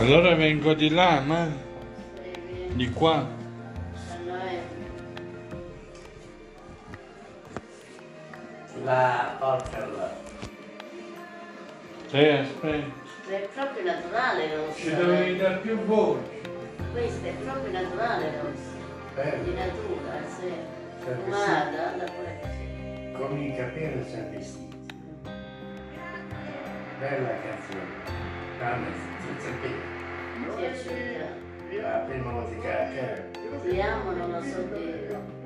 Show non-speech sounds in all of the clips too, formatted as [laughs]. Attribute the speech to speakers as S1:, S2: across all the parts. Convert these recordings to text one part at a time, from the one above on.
S1: Allora vengo di là, ma di qua.
S2: La porta là.
S1: Sì, aspetta.
S3: È proprio naturale rossa.
S1: Ci dovevi dare più voce.
S3: Questo è proprio naturale rossa. Di
S2: Bello.
S3: natura, sì.
S2: Sempre
S3: Guarda, anda pure così.
S2: Con i capelli sono vestiti. Bella canzone. Fanno senza
S3: Ti è piaciuta?
S2: La prima musica che
S3: Ti amo, non lo so dire.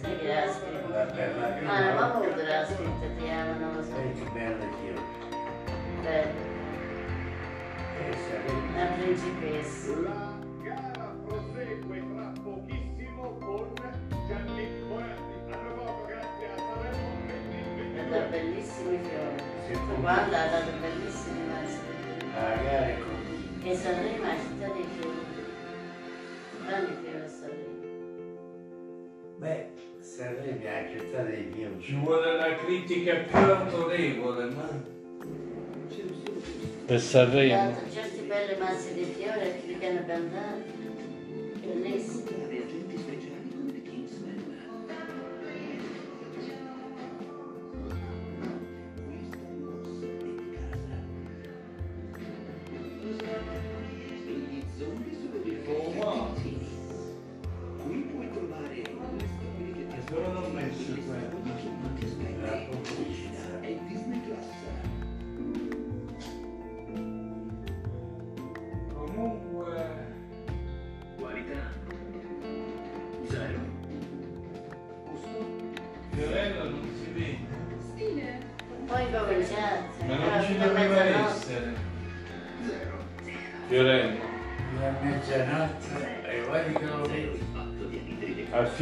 S3: Sai che l'ha
S2: la
S3: scritta?
S2: bella prima
S3: Ah, la mamma avuto l'ha scritta, ti amo, non lo so.
S2: Sai che bella che io.
S3: Bello.
S2: E se
S3: La principessa.
S4: La gara prosegue tra pochissimo con Gianni Bonatti. A tra poco, grazie a
S3: dato
S4: 2022.
S3: bellissimi fiori. Guarda, ha dato bellissimi mazzi.
S2: È così.
S3: E Sanremo è la città dei fiori. Grandi fiori a Sanremo.
S2: Beh, Sanremo è la città dei miei.
S1: Ci vuole la critica più autorevole, ma... Per Sanremo.
S3: certi belli mazzi di fiori a chi li hanno. Bellissimi.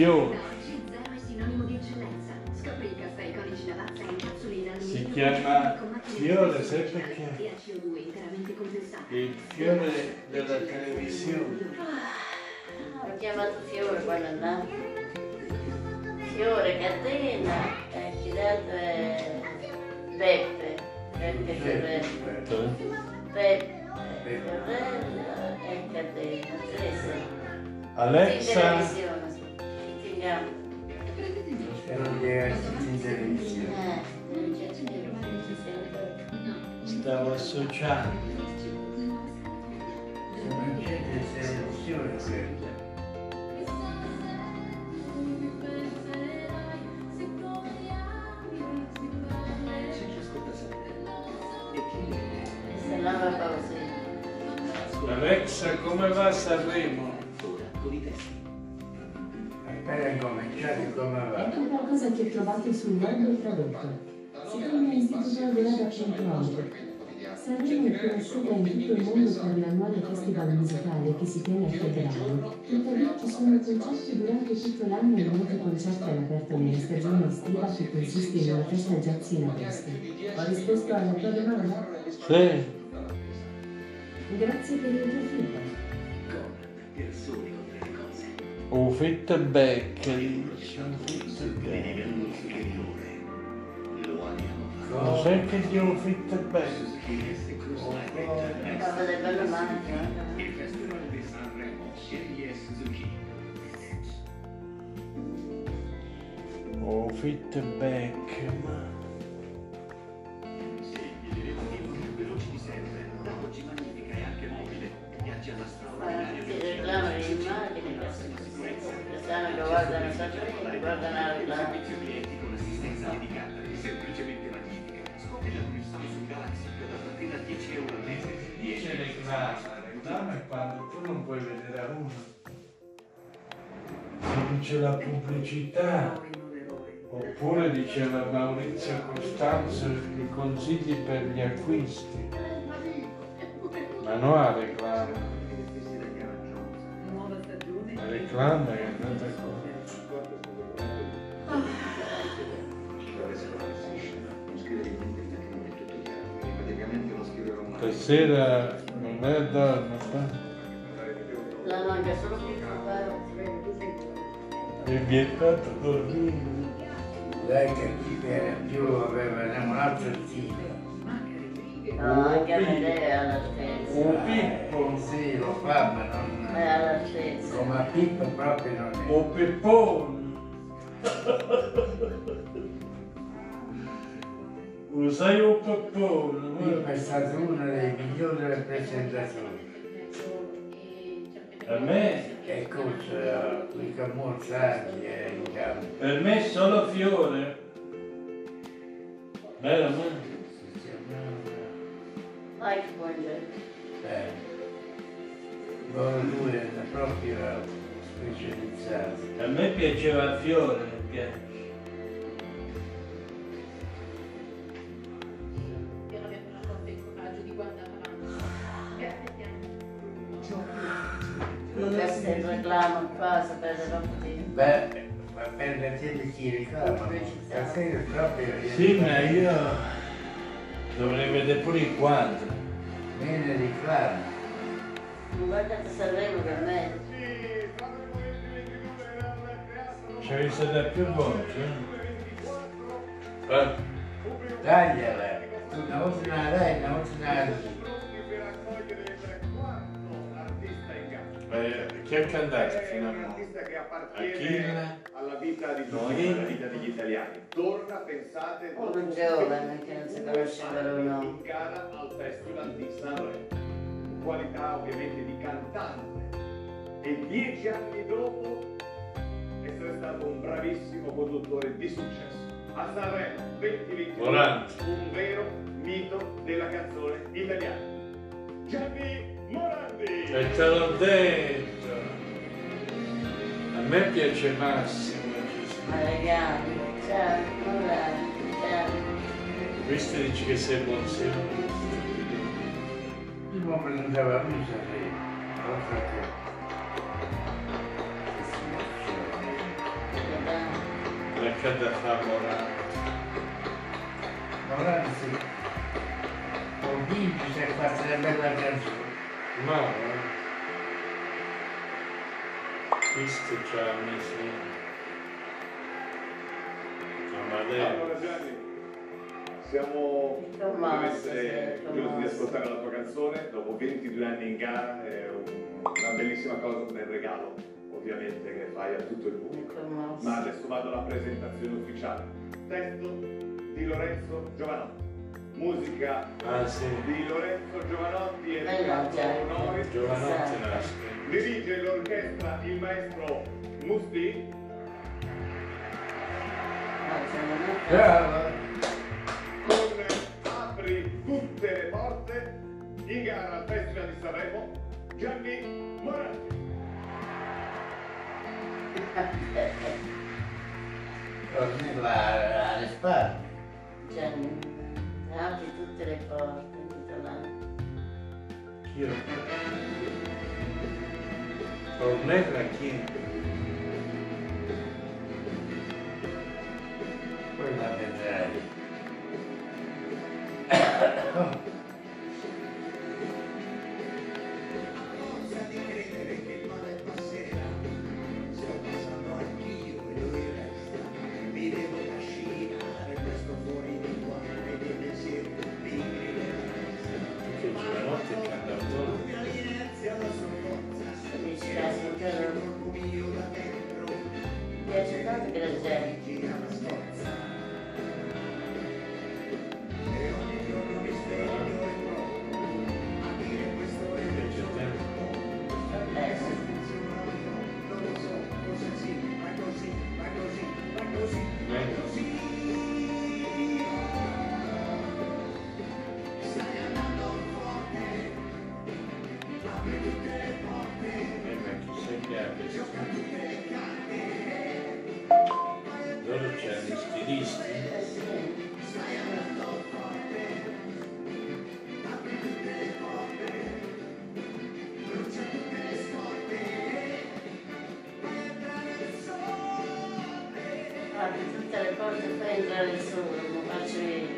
S5: Al
S1: Si chiama fiore, sai perché?
S5: a CO2 interamente compensato.
S1: Il fiore della televisione.
S3: Ho chiamato Fiore quando andavo. Fiore Catena e chi dato è Beppe. Beppe Fiorello. Peppe, Fiorello e Catena. Tre sono. In
S1: Alexa,
S3: televisione. Tutti in gamba.
S2: Spero
S6: Ecco qualcosa che trovate sul web e tradotto. Secondo l'Istituto Leonardo Centro Sanremo è conosciuta in tutto il mondo per l'annuale festival musicale che si tiene a febbraio. Tuttavia ci sono concerti durante tutto l'anno e molti concerti all'aperto nella stagione estiva che consiste in una festa jazz in agosto. Ho risposto alla tua domanda?
S1: Sì.
S6: Grazie per il tuo feedback.
S7: Lo amiamo.
S1: Lo sai che di un fit back?
S7: Chiese Cruise
S3: Stava del bello manco.
S7: Il Festival di Sanremo. Sceglie Suzuki.
S1: Non c'è la pubblicità, Oppure diceva Maurizio Costanzo i consigli per gli acquisti. Ma no a reclama. La reclama è andata con. Stasera non è donna, fa?
S3: La mangia solo
S1: È vietato dormire.
S2: Lei che chi era più aveva innamorato il figlio.
S3: No, anche a Medea alla stessa.
S1: O Pippo,
S2: Sì, lo fa, ma non...
S3: È alla stessa.
S2: Come a Pippo proprio non è.
S1: o Peppone. Usai o Peppone,
S2: Pippo è stato uno dei migliori presentatori.
S1: Per me,
S2: E cosa qui con Mozzarti è in campo.
S1: per me solo Fiore.
S2: Si chiamava...
S3: Vai, buongiorno.
S2: Eh, loro due erano proprio specializzati.
S1: A me piaceva Fiore, perché
S3: è il reclamo qua, sapete tutti.
S2: Beh, ma per la gente chi reclama, stasera proprio...
S1: Sì, ma io dovrei vedere pure i quadri.
S2: Meno reclama.
S3: Non guardate Sanremo per me.
S1: Ci hai visto da più volte? eh?
S2: Tagliala, tu una volta una dai, una volta una
S1: eh, chi è cantato fino a
S8: un artista che appartiene alla vita di tutti,
S1: Noi?
S8: alla vita degli italiani. Torna, pensate,
S3: Uno giovane che non si conosce ancora un nome.
S8: in gara al Festival di Sanremo. Qualità ovviamente di cantante. E dieci anni dopo essere stato un bravissimo conduttore di successo. A Sanremo 2022
S1: Morante.
S8: un vero mito della canzone italiana. Gianni Morandi!
S1: E te l'ho detto. A me piace Massimo.
S3: Ma ragazzi, ciao, allora, ciao.
S1: Questo dici che sei buon sia.
S2: Il uomo non andava più a sapere, oltre che... che si faceva.
S1: La cadda fa morale.
S2: Ma anzi, con Bibi si è fatta una bella canzone.
S1: Ma eh. Questo c'ha messo. Amadeo.
S8: Allora Gianni, siamo
S3: sì,
S8: curiosi di ascoltare la tua canzone. Dopo 22 anni in gara è un- una bellissima cosa come regalo, ovviamente, che fai a tutto il pubblico. Ma adesso vado alla presentazione ufficiale. Testo di Lorenzo Giovanotti. Musica
S1: Ah sì.
S8: di Lorenzo Giovanotti e. Onori.
S1: Giovanotti nasce.
S8: Dirige l'orchestra il maestro Musti.
S2: Brava!
S8: con Apri tutte le porte in gara al Festival di Sanremo Gianni Morandi.
S2: Torni là alle spalle.
S3: Gianni, apri tutte le porte, là.
S1: Chi è? Ornella chi?
S2: Poi la vedrai.
S3: Te fai entrare il sole, non faccio io.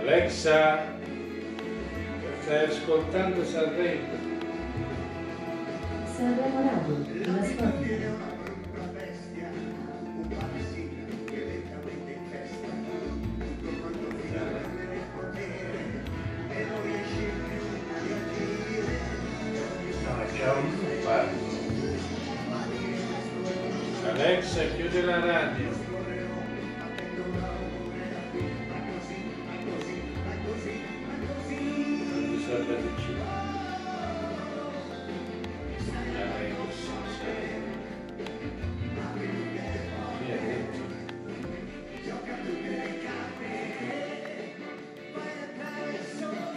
S1: Alexa, stai ascoltando Sanremo?
S4: Sanremo Radio, la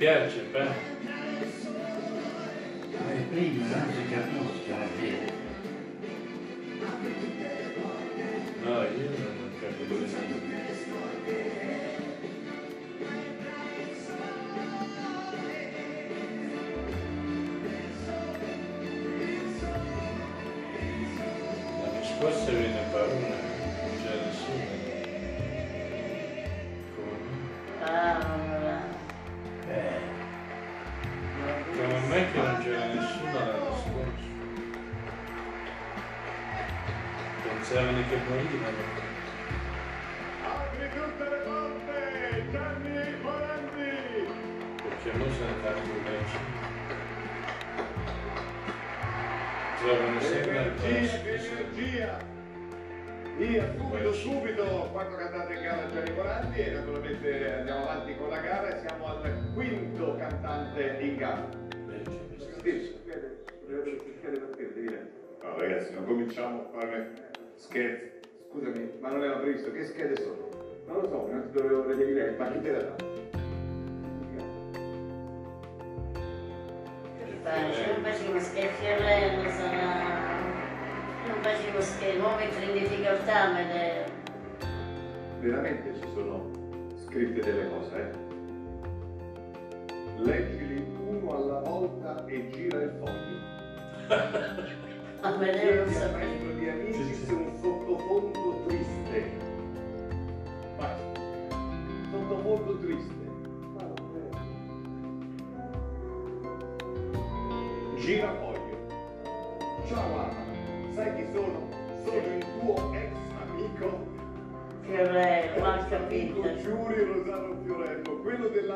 S1: piace, beh?
S2: Ma i primi non si capiscono, vero.
S1: No, io non capisco niente. La risposta viene paura, non c'è nessuno.
S8: Subito, subito, quattro cantanti in gara Gianni Morandi e naturalmente andiamo avanti con la gara e siamo al quinto cantante in gara. Sì, No ragazzi, non cominciamo a fare scherzi. Scusami, ma non era previsto, che schede sono? Non lo so, non ti dovevo vedere lei, ma chi te la dà?
S3: Faccio, non facevo scherzi a lei, non sarà... Non facevo scherzi, non mettere in difficoltà me le...
S8: Veramente ci sono scritte delle cose, eh? Leggili uno alla volta e gira il foglio. [laughs]
S3: A me le non
S8: membro di amici se un sottofondo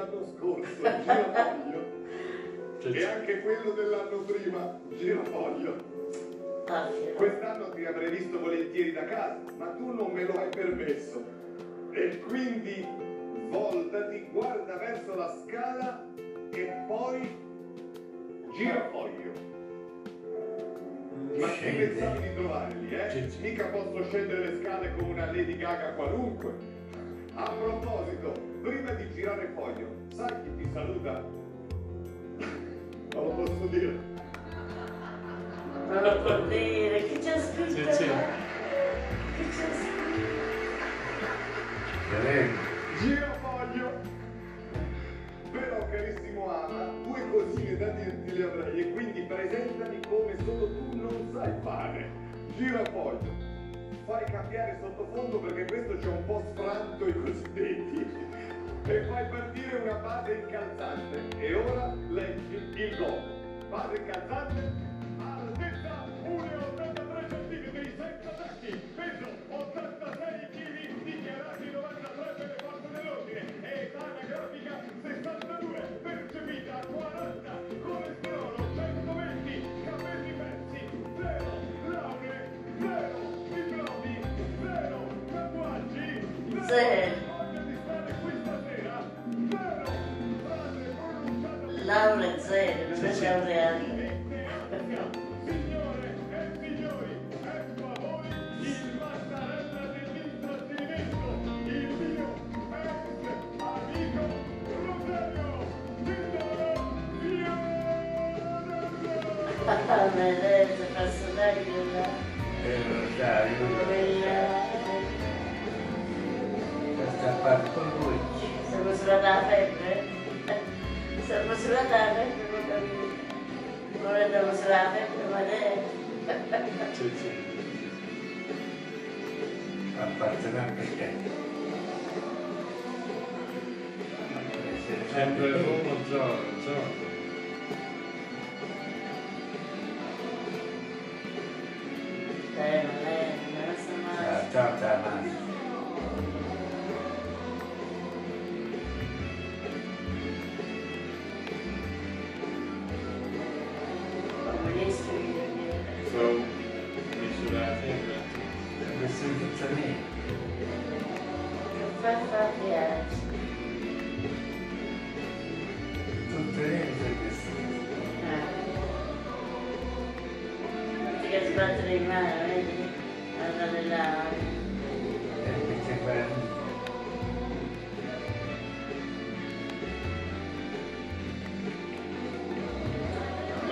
S8: dell'anno scorso, Girafoglio. E anche quello dell'anno prima, Girafoglio.
S3: Ah.
S8: Quest'anno ti avrei visto volentieri da casa, ma tu non me lo hai permesso. E quindi voltati, guarda verso la scala e poi girafoglio. Ma
S2: Scende.
S8: pensavi di trovarli, eh? Mica posso scendere le scale come una Lady Gaga qualunque. A proposito, prima di girare foglio, sai chi ti saluta? Non lo posso dire.
S3: Non lo può dire, chi c'è scritto?
S1: Sì, sì.
S3: Chi c'è scritto?
S2: Fiorello.
S8: Girafoglio! Però carissimo Ama, due cosine da dirti le avrei e quindi presentami come solo tu non sai fare. Girafoglio, fai cambiare sottofondo perché questo c'è un po' sfranto i cosiddetti. E fai partire una base incalzante. E ora leggi il gol. Base incalzante,
S3: Personaggio della...
S2: E lo sai,
S3: della...
S2: questa parte con lui.
S3: Siamo sulla febbre? Siamo sulla febbre, non andiamo sulla febbre, ma è...
S1: Sì, sì.
S2: Appartiene anche a te.
S1: Sempre uno giorno, giorno.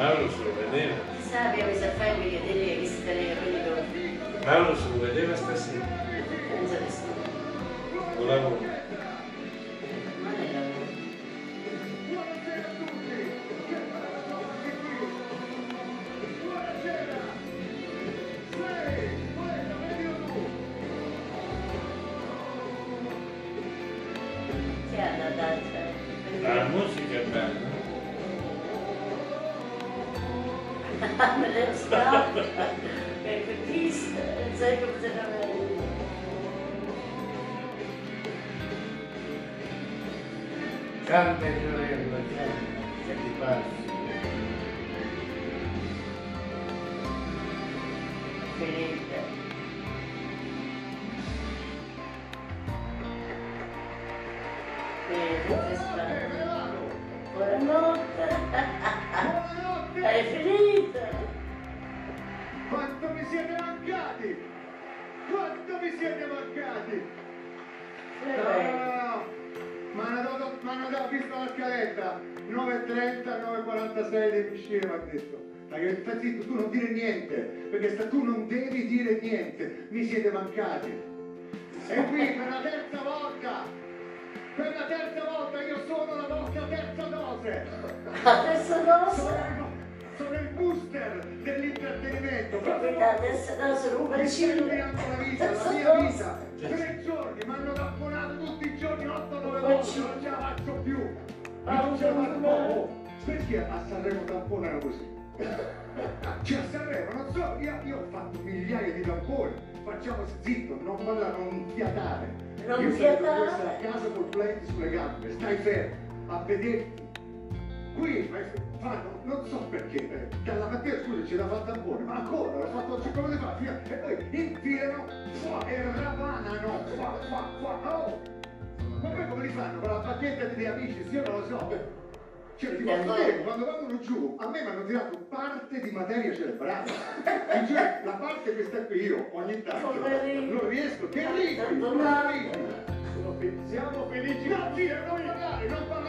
S1: Mauro
S3: Sul-Vedeva? Sabe, a famiglia delle che si teneva quelli con...
S4: mancati! Quanto mi siete mancati! No. Ma hanno dato, visto la scaletta 9.30, 9.46 devi uscire, mi ha detto. Ma che stai zitto, tu non dire niente, perché sta- tu non devi dire niente, mi siete mancati. E qui per la terza volta, per la terza volta io sono la vostra terza dose. Sono, sono il booster dell'intrattenimento.
S3: Adesso sono
S4: Mi stanno
S3: bacino.
S4: tirando la vita, la [laughs] mia vita. Tre giorni, mi hanno tamponato tutti i giorni, 8-9 volte, non ce la faccio più. Non ce la faccio più. Perché a Sanremo tamponano così? [laughs] Cioè a Sanremo, non so, io, io ho fatto migliaia di tamponi. Facciamo zitto, non parlare, non fiatare.
S3: Non
S4: io
S3: fiatare.
S4: essere a casa col plate sulle gambe, stai fermo, a vederti. Qui eh, fanno, non so perché, eh, dalla mattina scusa c'è da fare il tampone, ma ancora, l'ho fatto oggi come fa, fino- e poi infilano qua, e ravanano, qua, qua, qua, oh! Ma poi come li fanno? Con la bacchetta degli amici, sì, io non lo so. Cioè, ti dire, quando vengono giù, a me mi hanno tirato parte di materia cerebrale. E cioè, la parte che sta qui io, ogni tanto, non riesco, che ridi, non ridi. Siamo felici. Non parlare, non parlare.
S3: Non parlare.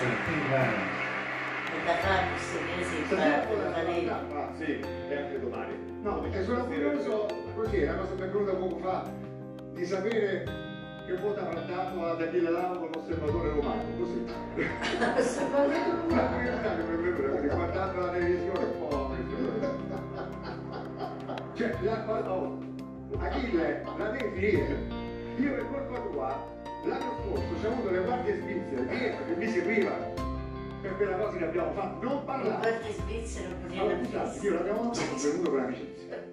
S3: E da fare questo che si fa,
S4: Stasera
S3: la valena.
S4: Ah, sì, e anche domani. No, perché sono curioso, così, una cosa venuta poco fa, di sapere che voto avrà dato ad Achille Lauro l'osservatore romano, così. Venuta, perché guardando la televisione un po'... Cioè, la, oh, Achille, la devi finire. Io per colpa tua, l'anno scorso c'ho avuto le guardie svizzere dietro che mi seguivano. Per quella cosa che abbiamo fatto, non parlare.
S3: quarti svizzeri non
S4: Allora,
S3: potevano
S4: scusate, io la prima volta sono venuto per amicizia.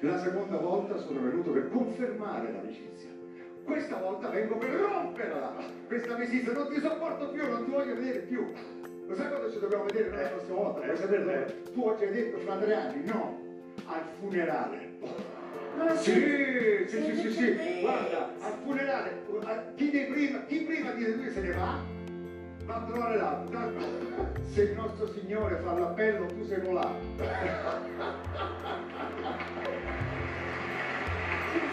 S4: La seconda volta sono venuto per confermare l'amicizia. Questa volta vengo per romperla. Questa amicizia non ti sopporto più, non ti voglio vedere più. Lo sai cosa ci dobbiamo vedere noi la prossima volta? Vuoi sapere? Tu oggi hai detto fra tre anni? No. al funerale. Sì, sì, sì, sì, sì, guarda, al funerale, chi, prima, chi prima di lui se ne va, va a trovare l'altro. [laughs] Se il nostro Signore fa l'appello, tu sei volato. [laughs]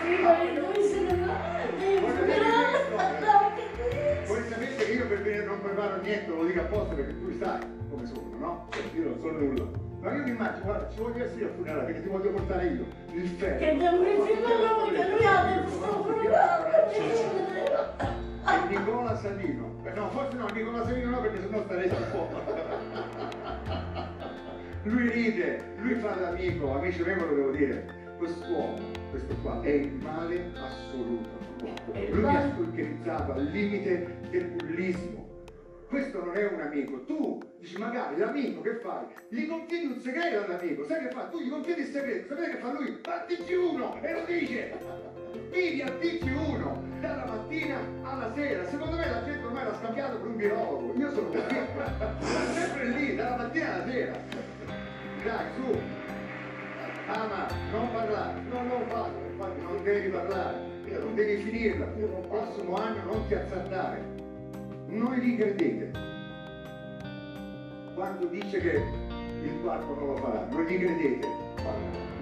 S3: Prima di lui se ne va,
S4: questo,
S3: No, che
S4: Voi sapete che io per venire non preparo niente, lo dico apposta perché tu sai come sono, no? Io non so nulla. Ma io mi immagino, guarda, ci voglio essere io al funerale perché ti voglio portare io, il ferro.
S3: Che non mi filmano perché lui ha programma.
S4: E Nicola Salino. Eh, No, forse no, Nicola Salino no perché sennò staresti fuori. [laughs] Lui ride, lui fa l'amico, amici ve lo devo dire. Quest'uomo, questo qua, è il male assoluto.
S3: Il
S4: Lui mi ha
S3: male.
S4: stalkerizzato al limite del bullismo. Questo non è un amico. Tu dici magari l'amico che fai? Gli confiidi un segreto all'amico. Sai che fa? Tu gli confiidi il segreto. Sapete che fa lui? Battici uno e lo dice. Vivi a TG1 dalla mattina alla sera. Secondo me la gente ormai l'ha scambiato per un virologo. Io sono così. Sono sempre lì, dalla mattina alla sera. Dai, su. Ama, non parlare. No, non farlo. Infatti non devi parlare. Non devi finirla. Il prossimo anno non ti azzardare. Non gli credete. Quando dice che il quarto non lo farà, non gli credete.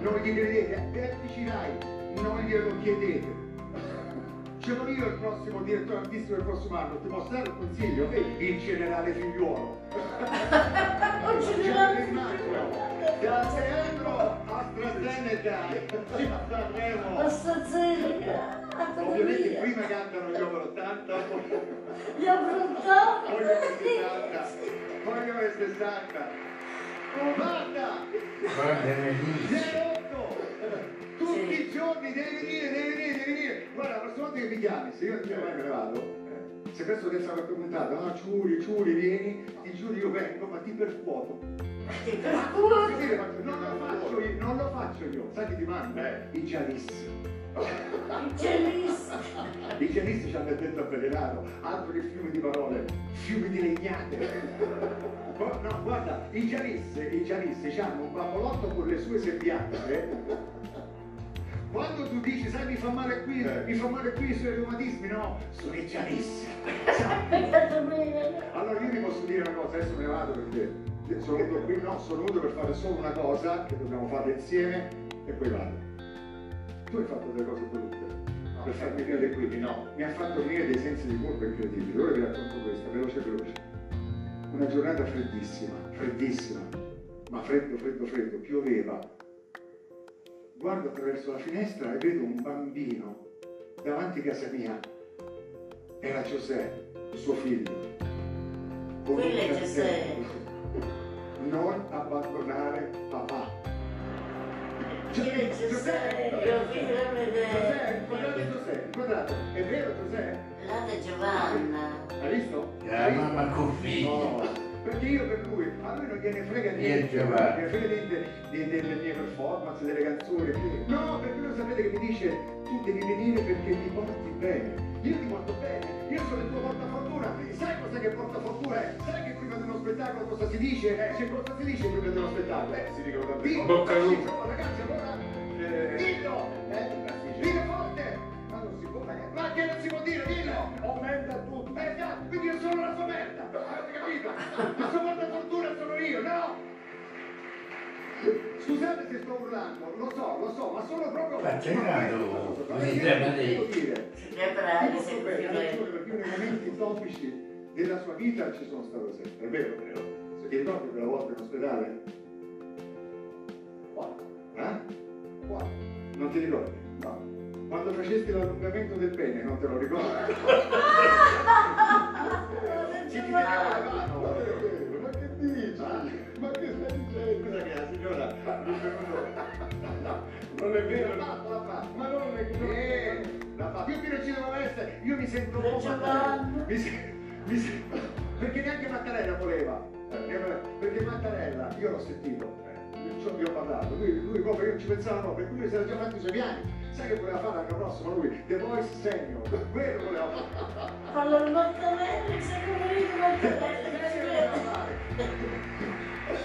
S4: Non gli credete, vertici Rai non glielo chiedete. Ce l'ho io il prossimo direttore artistico del prossimo anno, ti posso dare un consiglio? Il generale figliuolo. [laughs]
S3: Non ci
S4: Ce
S3: dirà
S4: lo immagino. Da Leandro AstraZeneca, ci Sanremo.
S3: Basta zero.
S4: Ovviamente prima cantano gli over 80, poi
S3: Gli affrontato.
S4: poi gli over 60, poi gli over 60. Basta!
S2: Guarda Melissa.
S4: 08! Tutti
S3: Sì.
S4: i giorni devi venire, devi venire, devi venire! Guarda, la prossima volta che mi chiami, se io non mai me ne vado, eh, se penso che sarà documentato, no, Ciuri, Ciuri, vieni, ti giuro io vengo, ma ti percuoto. Dire, ma non lo faccio io, non lo faccio io, sai chi ti manda? I giallisti.
S3: Bellissimo.
S4: I giallisti ci hanno detto avvelenato, altro che fiumi di parole, fiumi di legnate. No, guarda, i giallisti, i giallisti hanno un bambolotto con le sue sembianze. Quando tu dici, sai, mi fa male qui, mi fa male qui sui reumatismi, no, sono i
S3: bene. [laughs]
S4: Allora io vi posso dire una cosa, adesso me ne vado perché sono venuto qui, no, sono venuto per fare solo una cosa che dobbiamo fare insieme e poi vado. Tu hai fatto delle cose brutte per farmi venire qui, no? Mi ha fatto venire dei sensi di colpa incredibili. Ora vi racconto questa, veloce veloce. Una giornata freddissima, freddissima, ma freddo, freddo, freddo, pioveva. Guardo attraverso la finestra e vedo un bambino davanti a casa mia. Era Giuseppe, suo figlio. Con
S3: Quello è
S4: un
S3: Giuseppe.
S4: cartello. Non abbandonare papà.
S3: Giuseppe?
S4: Giuseppe,
S3: vedere.
S4: guardate Giuseppe, guardate, è vero Giuseppe?
S3: È Giovanna.
S4: Hai visto?
S2: La mamma con figlio.
S4: No, perché io per lui, a lui non gliene frega
S2: Niente,
S4: niente, non gliene frega niente delle mie performance, delle canzoni. No, perché lui sapete che mi dice tu devi venire perché mi porti bene. Io ti porto bene, io sono il tuo portafortuna. Sai cos'è che portafortuna è? Sai che prima di uno spettacolo cosa si dice? Eh, che cosa si dice prima di uno spettacolo? Eh, si dicono tante cose.
S1: bocca al lupo.
S4: Ragazzi, allora,
S7: Eh,
S4: dillo! Eh, ma che non si può dire, dillo!
S7: Ho merda a tutti.
S4: Eh, esatto, quindi io sono la sua merda, avete capito? La sua portafortuna sono io, no? Scusate se sto urlando, lo so, lo so, ma sono proprio...
S2: Ma c'è sembra
S4: non
S2: di-?
S3: Si sempre
S4: bene, ha
S3: più
S4: ragione, perché nei momenti topici della sua vita ci sono stato sempre, è vero, vero? Se ti ricordi quella volta in ospedale? Quale? Eh? Quale? Non ti ricordi? No. Quando facesti l'allungamento del pene, non te lo ricordi? [laughs] Ci ti la mano, ma che dici? Ma che stai dicendo? Scusa che la signora mi è venuto... Non è vero. Ma non è che... L'ha fatto. Io qui non ci devo essere, io mi sento un po'. Mi mi se- Perché neanche Mattarella voleva. Eh, Perché Mattarella, io l'ho sentito, eh, io ci ho- vi ho parlato, lui, lui proprio io ci pensavo proprio, perché lui si era già fatto i suoi piani. Sai che voleva fare l'anno prossimo lui? The Voice Senior, quello voleva fare.
S3: Parla il Mattarelli, sei come io Mattarelli.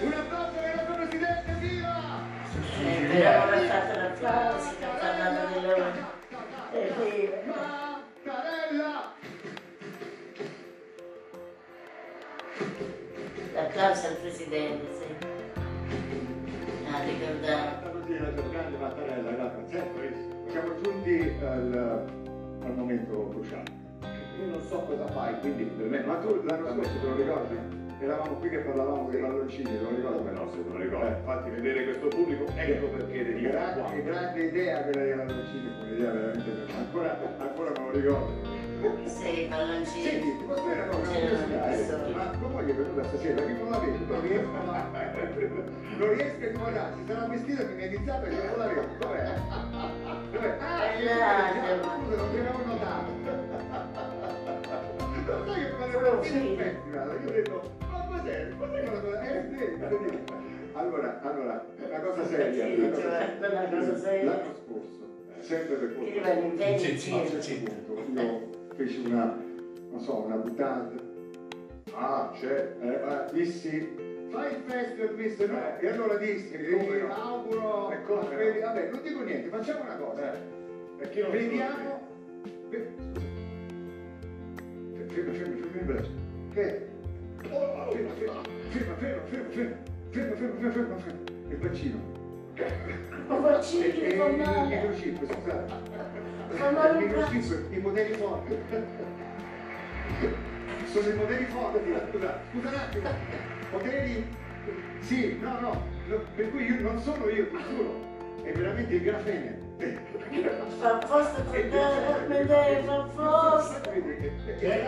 S4: Un applauso per il nostro presidente, viva!
S2: Sono
S3: abbiamo fatto l'applauso, che ha parlato di loro. E viva.
S4: Mattarella!
S3: L'applauso al Presidente, sì. Ha ricordato.
S4: Guarda così la grande Mattarella, sempre siamo giunti al, al momento cruciale. Io non so cosa fai, quindi per me. Ma tu l'anno scorso te lo ricordi? Eravamo qui che parlavamo dei palloncini, te lo ricordi?
S7: Come no, se non lo ricordo. Infatti vedere questo pubblico, ecco perché devi
S4: Grande, che grande idea quella dei palloncini, un'idea veramente ancora, ancora me lo ricordo.
S3: Sì, i palloncini.
S4: Senti, ti posso dire una curiosità, eh? Ma tua moglie è venuta stasera, che non la vedo, non riesco a... Non riesco a inquadrare, si sarà vestita mimetizzata e non la vedo. Dov'è? Dov'è? Ah,
S3: È
S4: sì, scusa, non ti avevo notato. Non sai che quando ero qui nel festival, io ho detto, ma cos'è? Cos'è quella cosa? Eh. Allora, allora, una cosa seria.
S3: Sì,
S4: una cosa
S3: cioè,
S4: seria.
S3: una cosa seria.
S4: L'anno scorso, sempre per
S3: Che
S4: colpa
S3: in piedi
S1: Sì,
S3: in
S1: sì,
S3: giro.
S1: sì.
S4: io feci una, non so, una buttata.
S7: Ah, c'è.
S4: Eh, dissi, fai il festival, disse no. E allora dissi, vi
S7: no?
S4: auguro,
S7: E no?
S4: vedi- vabbè, non dico niente, facciamo una cosa.
S7: Perché non
S4: Vediamo. Fermo il braccio. Che? Oh, fermo, fermo, fermo, fermo, fermo, fermo, fermo, fermo, fermo, fermo. Il bacino.
S3: Che
S4: e-
S3: fa
S4: Il microchip, scusate.
S3: Fa male
S4: Il microchip, i poteri forti. Sono i poteri forti, scusa, scusa un attimo. Poteri. Sì, no, no, no, per cui io non sono io, ti giuro. È veramente il grafene.
S3: Fa apposta per vedere, fa apposta.
S4: È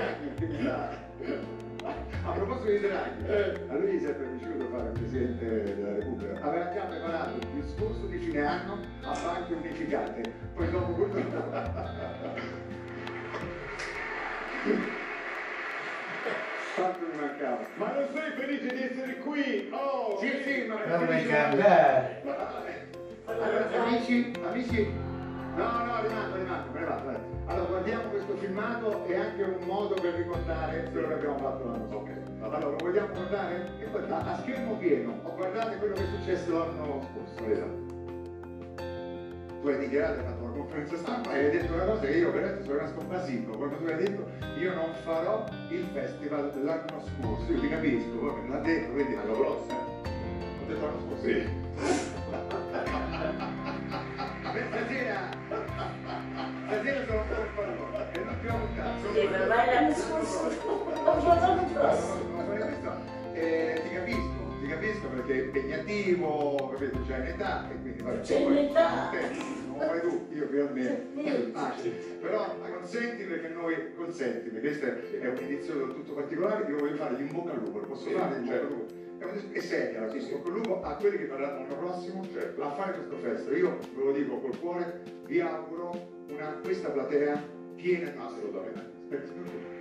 S4: A proposito di Draghi, a lui gli sarebbe piaciuto fare il Presidente della Repubblica. Aveva già preparato il discorso di fine anno a banche unificate, poi dopo purtroppo... Mancava.
S7: Ma non sei felice di essere qui? Oh!
S4: Sì, sì, ma...
S2: Come cantare?
S4: Allora, amici, amici, no, no, rimango, rimango, me ne vado, vai. Allora, guardiamo questo filmato, è anche un modo per ricordare quello che abbiamo fatto l'anno scorso. Allora, lo vogliamo guardare? E poi a, schermo pieno, oh, guardate quello che è successo l'anno scorso, vedi? Tu hai dichiarato, hai fatto una conferenza stampa e hai detto una cosa che io veramente sono rimasto basito, quando tu hai detto io non farò il festival l'anno scorso, io ti capisco, poi me l'ha detto, vedi,
S7: L'anno prossimo?
S4: ho detto l'anno scorso.
S7: Sì.
S4: Stasera, stasera sono un po' in pallone, e non più un cazzo.
S3: Sì, ma vai l'anno scorso. Ho fatto l'anno prossimo.
S4: Eh, ti capisco, capisco perché è impegnativo, capito, c'è un'età e quindi vabbè,
S3: C'è un'età.
S4: te, Non lo fai tu, io.
S3: Sì.
S4: Ah, sì. Però consenti perché noi consentimi, questo è un inizio del tutto particolare, io voglio fare in bocca al lupo, lo posso
S7: Sì,
S4: fare in bocca al
S7: certo.
S4: lupo? È, un- è seria la cosa, in bocca al lupo a quelli che verranno l'anno prossimo a fare questo festival. Io ve lo dico col cuore, vi auguro una, questa platea piena di
S7: Assolutamente.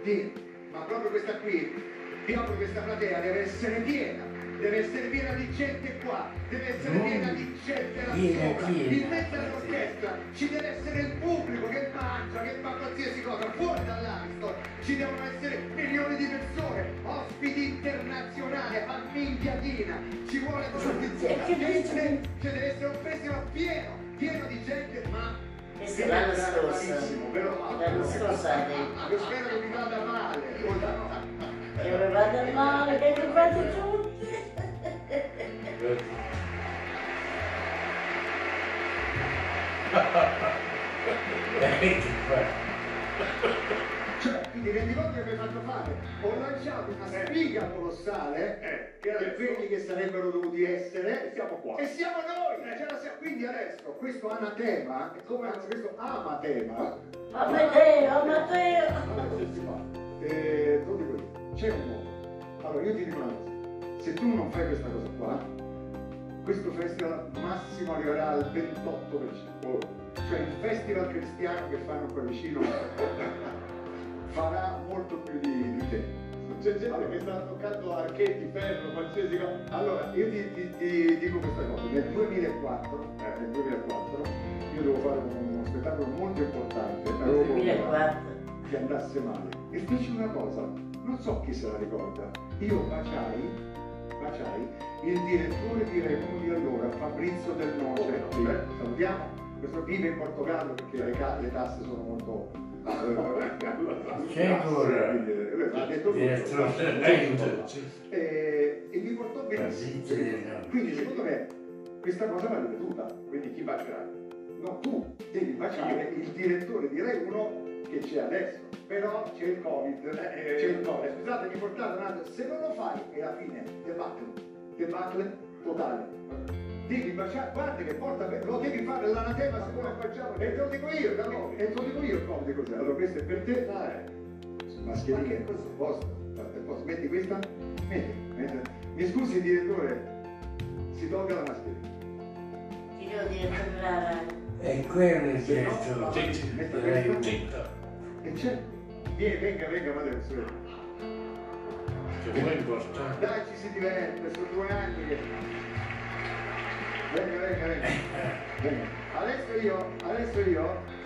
S4: Piena. Ma proprio questa qui, vi auguro che questa platea deve essere piena. Deve essere piena di gente qua, deve essere piena di gente là
S2: Piena,
S4: sopra.
S2: piena.
S4: In mezzo all'orchestra ci deve essere il pubblico che mangia, che fa qualsiasi cosa, fuori dall'Ariston ci devono essere milioni di persone, ospiti internazionali, a migliatina, ci vuole
S3: che
S4: gente, cioè deve essere un festival pieno, pieno di gente, ma
S3: Questo l'anno scorso. L'anno scorso ha detto.
S4: io spero che mi vada male.
S3: Che mi vada male, che mi fate tutti.
S4: Cioè, ti rendi conto che mi hai fatto fare? Ho lanciato una sfiga colossale
S7: Eh, che
S4: per
S7: adesso?
S4: quelli che sarebbero dovuti essere
S7: E siamo qua.
S4: E siamo noi! Siamo. Quindi adesso questo anatema, come anzi questo amatema,
S3: Amateo,
S4: fa? Eh, io, c'è un modo. Allora io ti dico una cosa, se tu non fai questa cosa qua, questo festival massimo arriverà al 28%. Cioè il festival cristiano che fanno qua vicino [laughs] farà molto più di, di te.
S7: C'è gente che sta toccando archetti, ferro, qualsiasi cosa.
S4: Allora, io ti, ti- ti dico questa cosa, nel 2004, eh, nel 2004 io devo fare uno spettacolo molto importante, avevo paura
S3: 2004.
S4: che andasse male. E feci una cosa, non so chi se la ricorda, io baciai baciai il direttore di Remono di allora, Fabrizio Del Noce. Beh, salutiamo. Questo vive in Portogallo perché le, ca- le tasse sono molto...
S2: C'è ancora.
S4: Eh, ha detto tutto.
S1: Ecco.
S4: E, e mi portò benissimo. Quindi secondo me questa cosa va ripetuta. Quindi chi bacerà? No, tu devi baciare il direttore di Rai 1 che c'è adesso. Però c'è il Covid. C'è il Covid. Scusate, mi portate un attimo. Se non lo fai è la fine. Debacle. Debacle totale. Devi baciare, guarda che porta per, lo devi fare l'anatema se lo facciamo. E te lo dico io, no? E te lo dico io il Covid cos'è. Allora questo è per te. Mascherina. Ma che cosa? Posto? Guarda, posto. Metti questa? Metti, metti. Mi scusi direttore, si tolga la mascherina.
S3: Ti devo dire
S2: E quello è il
S4: questa.
S1: Zitto,
S4: E c'è. Vieni, venga, venga, vado adesso.
S1: che poi è importante.
S4: Dai, ci si diverte, sono due anni che... Venga, venga, venga. venga. Adesso io, adesso io...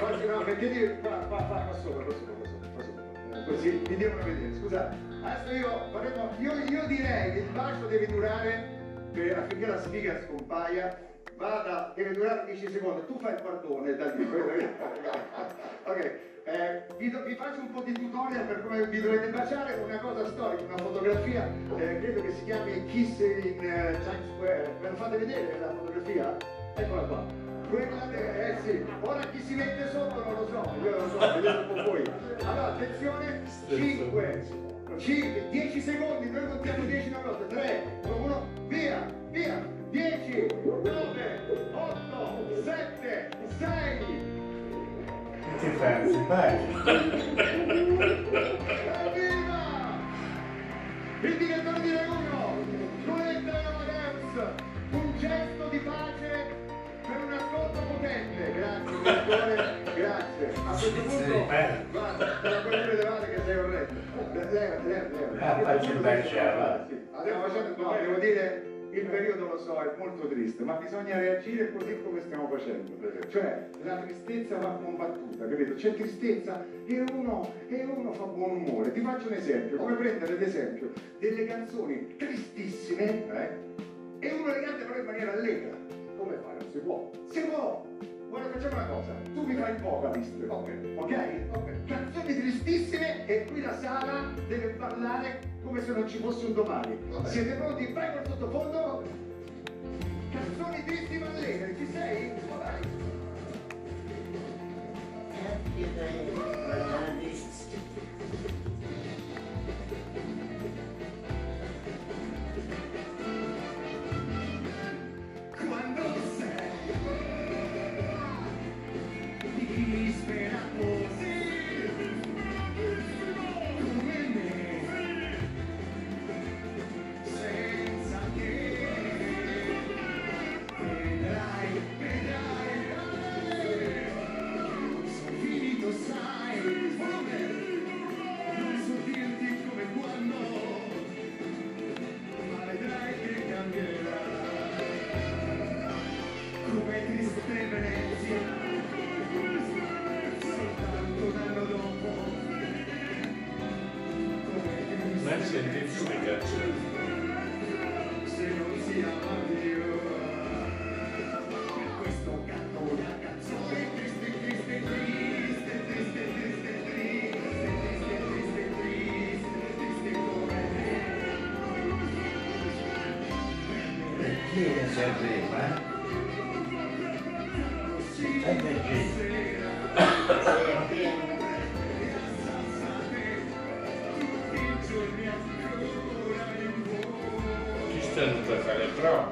S4: Oggi no, mettete qua, qua, qua, qua sopra, qua sopra, qua sopra, qua sopra. Eh, Così mi devono vedere, scusate. Adesso io faremo... Io, io direi che il bacio deve durare per, affinché la sfiga scompaia. Vada, deve durare 10 secondi. Tu fai il guardone da lì. [laughs] ok. Eh, vi, do- vi faccio un po' di tutorial per come vi dovete baciare, una cosa storica, una fotografia, eh, credo che si chiami Kiss in eh, Times Square. Me lo fate vedere la fotografia? Eccola qua. Quella eh sì, ora chi si mette sotto non lo so, io non lo so, vedete un po' voi. Allora, attenzione, 5, 5, 10 secondi, noi contiamo 10 una volta, 3, 1, via, via, 10, 9, 8, 7, 6,
S2: Che ti fai? Si bacia?
S4: Evviva! Il direttore di Rai 1, Giulietta Amadeus, un gesto di pace per un ascolto potente. Grazie direttore, grazie. A questo punto, guarda, te la puoi levare che sei corretto. Leva, leva, leva.
S2: Faccio il.
S4: Sì, Stiamo facendo, no, devo dire, il periodo lo so, è molto triste, ma bisogna reagire così come stiamo facendo. Cioè, la tristezza va combattuta, capito? C'è tristezza e uno, e uno fa buon umore. Ti faccio un esempio, come prendere ad esempio delle canzoni tristissime, eh? E uno le canta però in maniera allegra. Come fai? Non si può. Si può! Guarda, facciamo una cosa, tu mi fai il vocalist, ok? Ok? Ok. Canzoni tristissime e qui la sala deve parlare come se non ci fosse un domani. Siete pronti? Prego il sottofondo. Canzoni tristi ma allegre, ci sei? Vai.
S3: Oddio, dai, que resolver, né? Entendi.
S4: Que estando
S3: da Calepral?